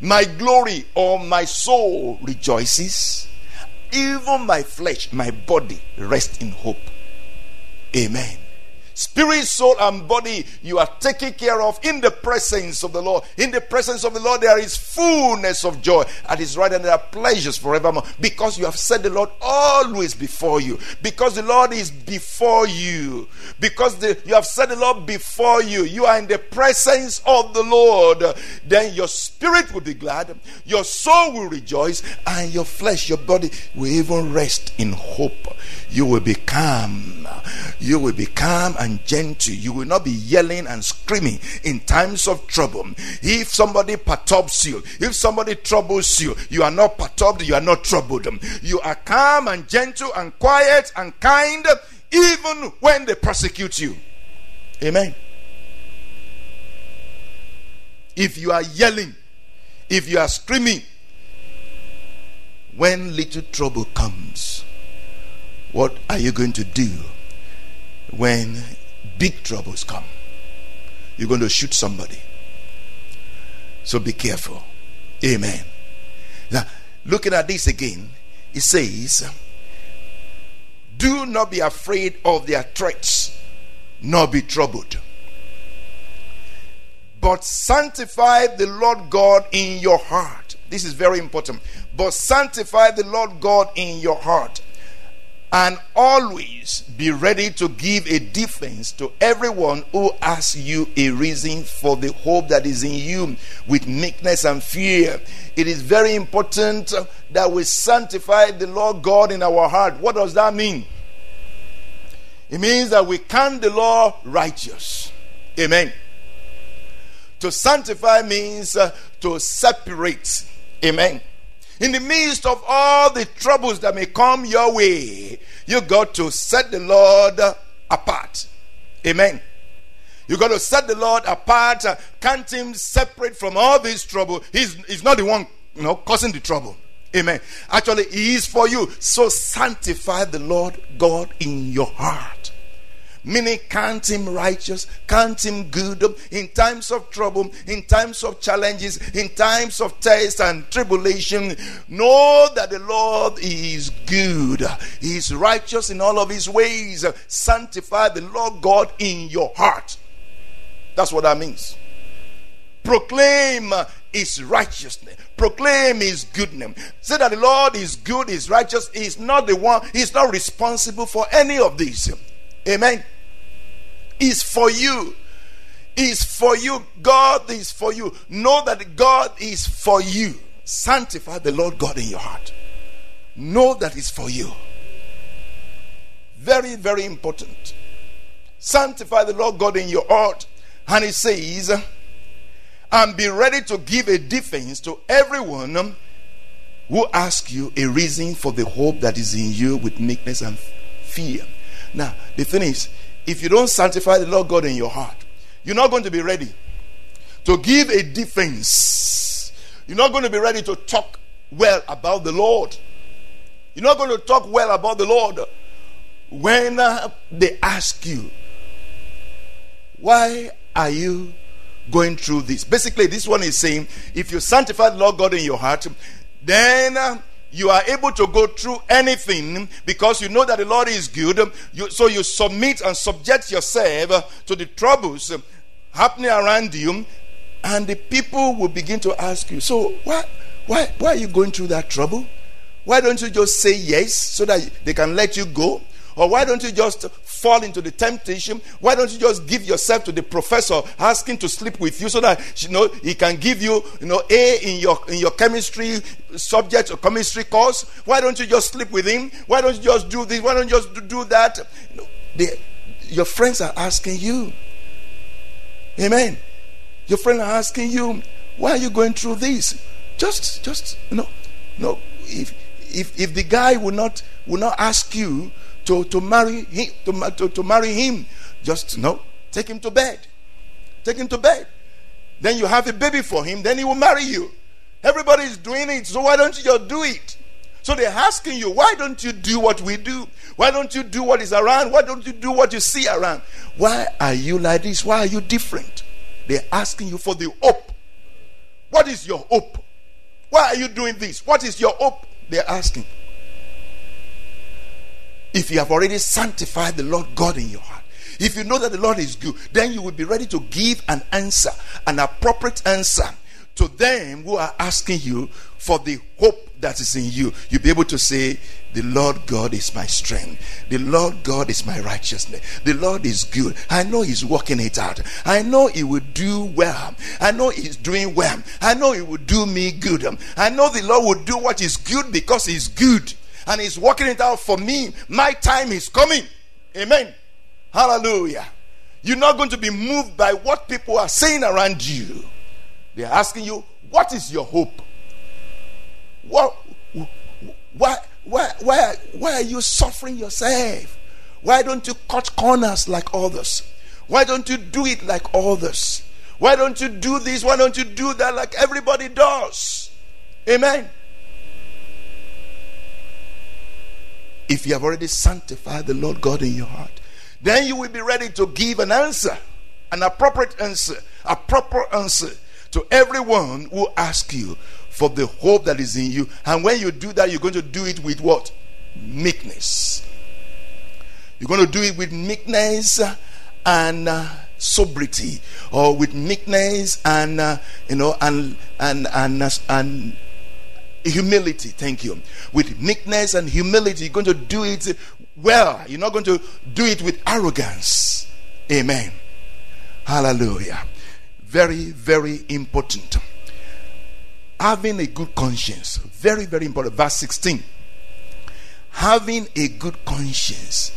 My glory or my soul rejoices. Even my flesh, my body rest in hope. Amen. Spirit, soul, and body, you are taken care of in the presence of the Lord. In the presence of the Lord, there is fullness of joy. At His right hand, there are pleasures forevermore. Because you have set the Lord always before you. Because the Lord is before you. Because the, you have set the Lord before you. You are in the presence of the Lord. Then your spirit will be glad, your soul will rejoice, and your flesh, your body will even rest in hope. You will be calm. You will be calm and gentle. You will not be yelling and screaming in times of trouble. If somebody perturbs you, if somebody troubles you, you are not perturbed, you are not troubled. You are calm and gentle and quiet and kind even when they persecute you. Amen. If you are yelling, if you are screaming, when little trouble comes, what are you going to do when big troubles come? You're going to shoot somebody. So be careful. Amen. Now, looking at this again, it says, Do not be afraid of their threats, nor be troubled. But sanctify the Lord God in your heart. This is very important. But sanctify the Lord God in your heart and always be ready to give a defense to everyone who asks you a reason for the hope that is in you with meekness and fear. It is very important that we sanctify the Lord God in our heart. What does that mean? It means that we count the law righteous. Amen. To sanctify means uh, to separate. Amen. In the midst of all the troubles that may come your way, you got to set the Lord apart. Amen. You got to set the Lord apart, uh, count him separate from all this trouble. He's, he's not the one, you know, causing the trouble. Amen. Actually, he is for you. So sanctify the Lord God in your heart meaning count him righteous, count him good in times of trouble, in times of challenges, in times of test and tribulation. Know that the Lord is good, he is righteous in all of his ways. Sanctify the Lord God in your heart. That's what that means. Proclaim his righteousness. Proclaim his goodness. Say that the Lord is good, is righteous. He's not the one, he's not responsible for any of this. Amen. Is for you. Is for you. God is for you. Know that God is for you. Sanctify the Lord God in your heart. Know that it's for you. Very, very important. Sanctify the Lord God in your heart. And it says, and be ready to give a defense to everyone who asks you a reason for the hope that is in you with meekness and fear. Now, the thing is, if you don't sanctify the Lord God in your heart, you're not going to be ready to give a defense. You're not going to be ready to talk well about the Lord. You're not going to talk well about the Lord when uh, they ask you, Why are you going through this? Basically, this one is saying, If you sanctify the Lord God in your heart, then. You are able to go through anything because you know that the Lord is good. You, so you submit and subject yourself to the troubles happening around you, and the people will begin to ask you, So, why, why, why are you going through that trouble? Why don't you just say yes so that they can let you go? Or why don't you just fall into the temptation? Why don't you just give yourself to the professor asking to sleep with you so that you know he can give you, you know, A in your in your chemistry subject or chemistry course? Why don't you just sleep with him? Why don't you just do this? Why don't you just do that? You know, they, your friends are asking you. Amen. Your friends are asking you, why are you going through this? Just just you know, no. If if if the guy will not will not ask you to, to marry him to, to, to marry him just no take him to bed. Take him to bed. Then you have a baby for him then he will marry you. Everybody is doing it so why don't you just do it? So they're asking you why don't you do what we do? Why don't you do what is around? Why don't you do what you see around? Why are you like this? Why are you different? They're asking you for the hope. What is your hope? Why are you doing this? What is your hope? They're asking if you have already sanctified the Lord God in your heart, if you know that the Lord is good, then you will be ready to give an answer, an appropriate answer to them who are asking you for the hope that is in you. You'll be able to say, The Lord God is my strength. The Lord God is my righteousness. The Lord is good. I know He's working it out. I know He will do well. I know He's doing well. I know He will do me good. I know the Lord will do what is good because He's good and He's working it out for me. My time is coming. Amen. Hallelujah. You're not going to be moved by what people are saying around you. They're asking you, What is your hope? What, why, why, why, why are you suffering yourself? Why don't you cut corners like others? Why don't you do it like others? Why don't you do this? Why don't you do that like everybody does? Amen. If you have already sanctified the Lord God in your heart, then you will be ready to give an answer, an appropriate answer, a proper answer to everyone who asks you for the hope that is in you. And when you do that, you're going to do it with what? Meekness. You're going to do it with meekness and uh, sobriety, or with meekness and uh, you know and and and uh, and humility. Thank you. With meekness and humility, you're going to do it well. You're not going to do it with arrogance. Amen. Hallelujah. Very, very important. Having a good conscience. Very, very important. Verse 16. Having a good conscience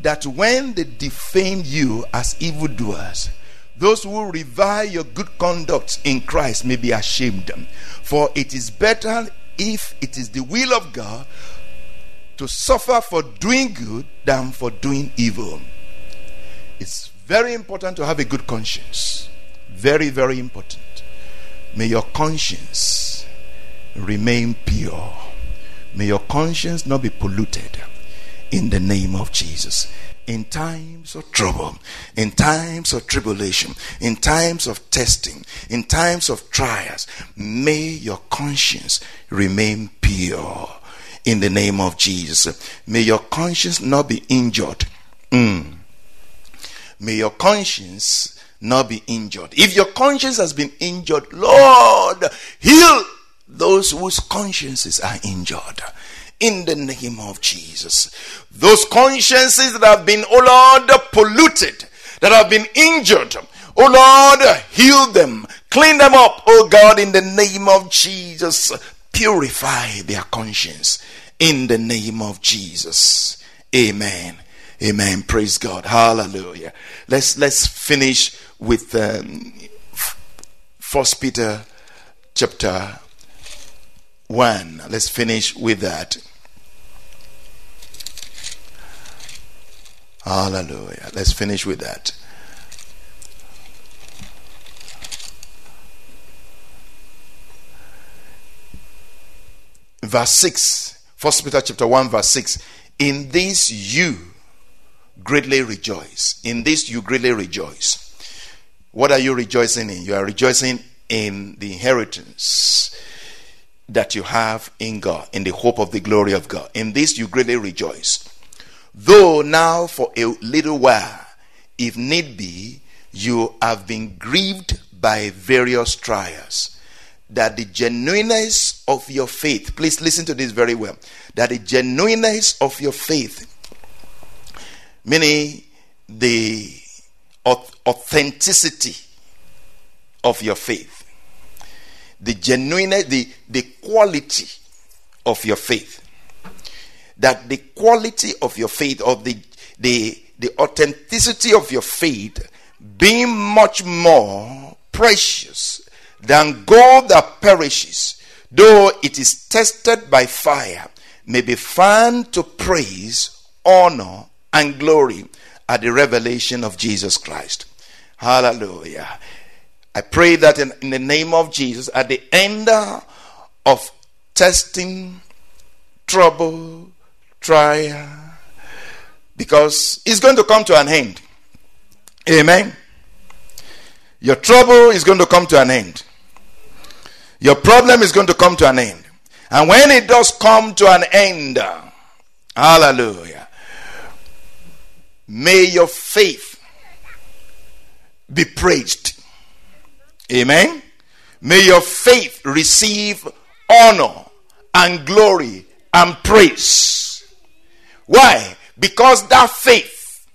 that when they defame you as evildoers, those who revile your good conduct in Christ may be ashamed. For it is better if it is the will of God to suffer for doing good than for doing evil. It's very important to have a good conscience. Very, very important. May your conscience remain pure. May your conscience not be polluted in the name of Jesus in times of trouble, in times of tribulation, in times of testing, in times of trials, may your conscience remain pure in the name of Jesus. May your conscience not be injured. Mm. May your conscience not be injured. If your conscience has been injured, Lord, heal those whose consciences are injured in the name of Jesus. Those consciences that have been, oh Lord, polluted, that have been injured, oh Lord, heal them, clean them up, oh God, in the name of Jesus. Purify their conscience in the name of Jesus. Amen. Amen. Praise God. Hallelujah. Let's let's finish with um, First Peter chapter 1. Let's finish with that. Hallelujah. Let's finish with that. Verse 6, 1 Peter chapter 1, verse 6. In this you greatly rejoice. In this you greatly rejoice. What are you rejoicing in? You are rejoicing in the inheritance that you have in God, in the hope of the glory of God. In this you greatly rejoice. Though now for a little while, if need be, you have been grieved by various trials, that the genuineness of your faith, please listen to this very well, that the genuineness of your faith, meaning the authenticity of your faith, the genuineness, the, the quality of your faith, that the quality of your faith, or the, the, the authenticity of your faith, being much more precious than gold that perishes, though it is tested by fire, may be found to praise, honor, and glory at the revelation of Jesus Christ. Hallelujah. I pray that in, in the name of Jesus, at the end of testing, trouble, trial, because it's going to come to an end. Amen. Your trouble is going to come to an end. Your problem is going to come to an end. And when it does come to an end, hallelujah, may your faith be praised. Amen. May your faith receive honor and glory and praise. Why? Because that faith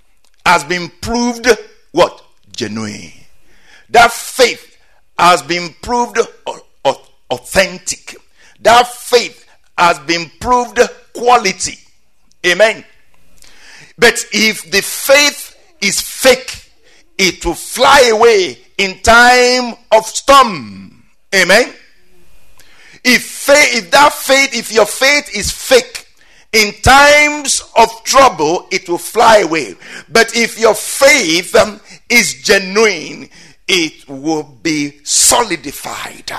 has been proved what? Genuine. That faith has been proved authentic. That faith has been proved quality. Amen. But if the faith is fake, it will fly away in time of storm. Amen. If faith, if that faith, if your faith is fake, in times of trouble, it will fly away. But if your faith um, is genuine, it will be solidified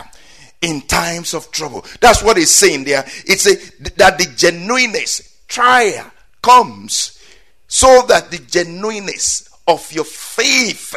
in times of trouble. That's what it's saying there. It's a, that the genuineness, trial comes so that the genuineness of your faith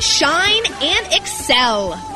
shine, and excel.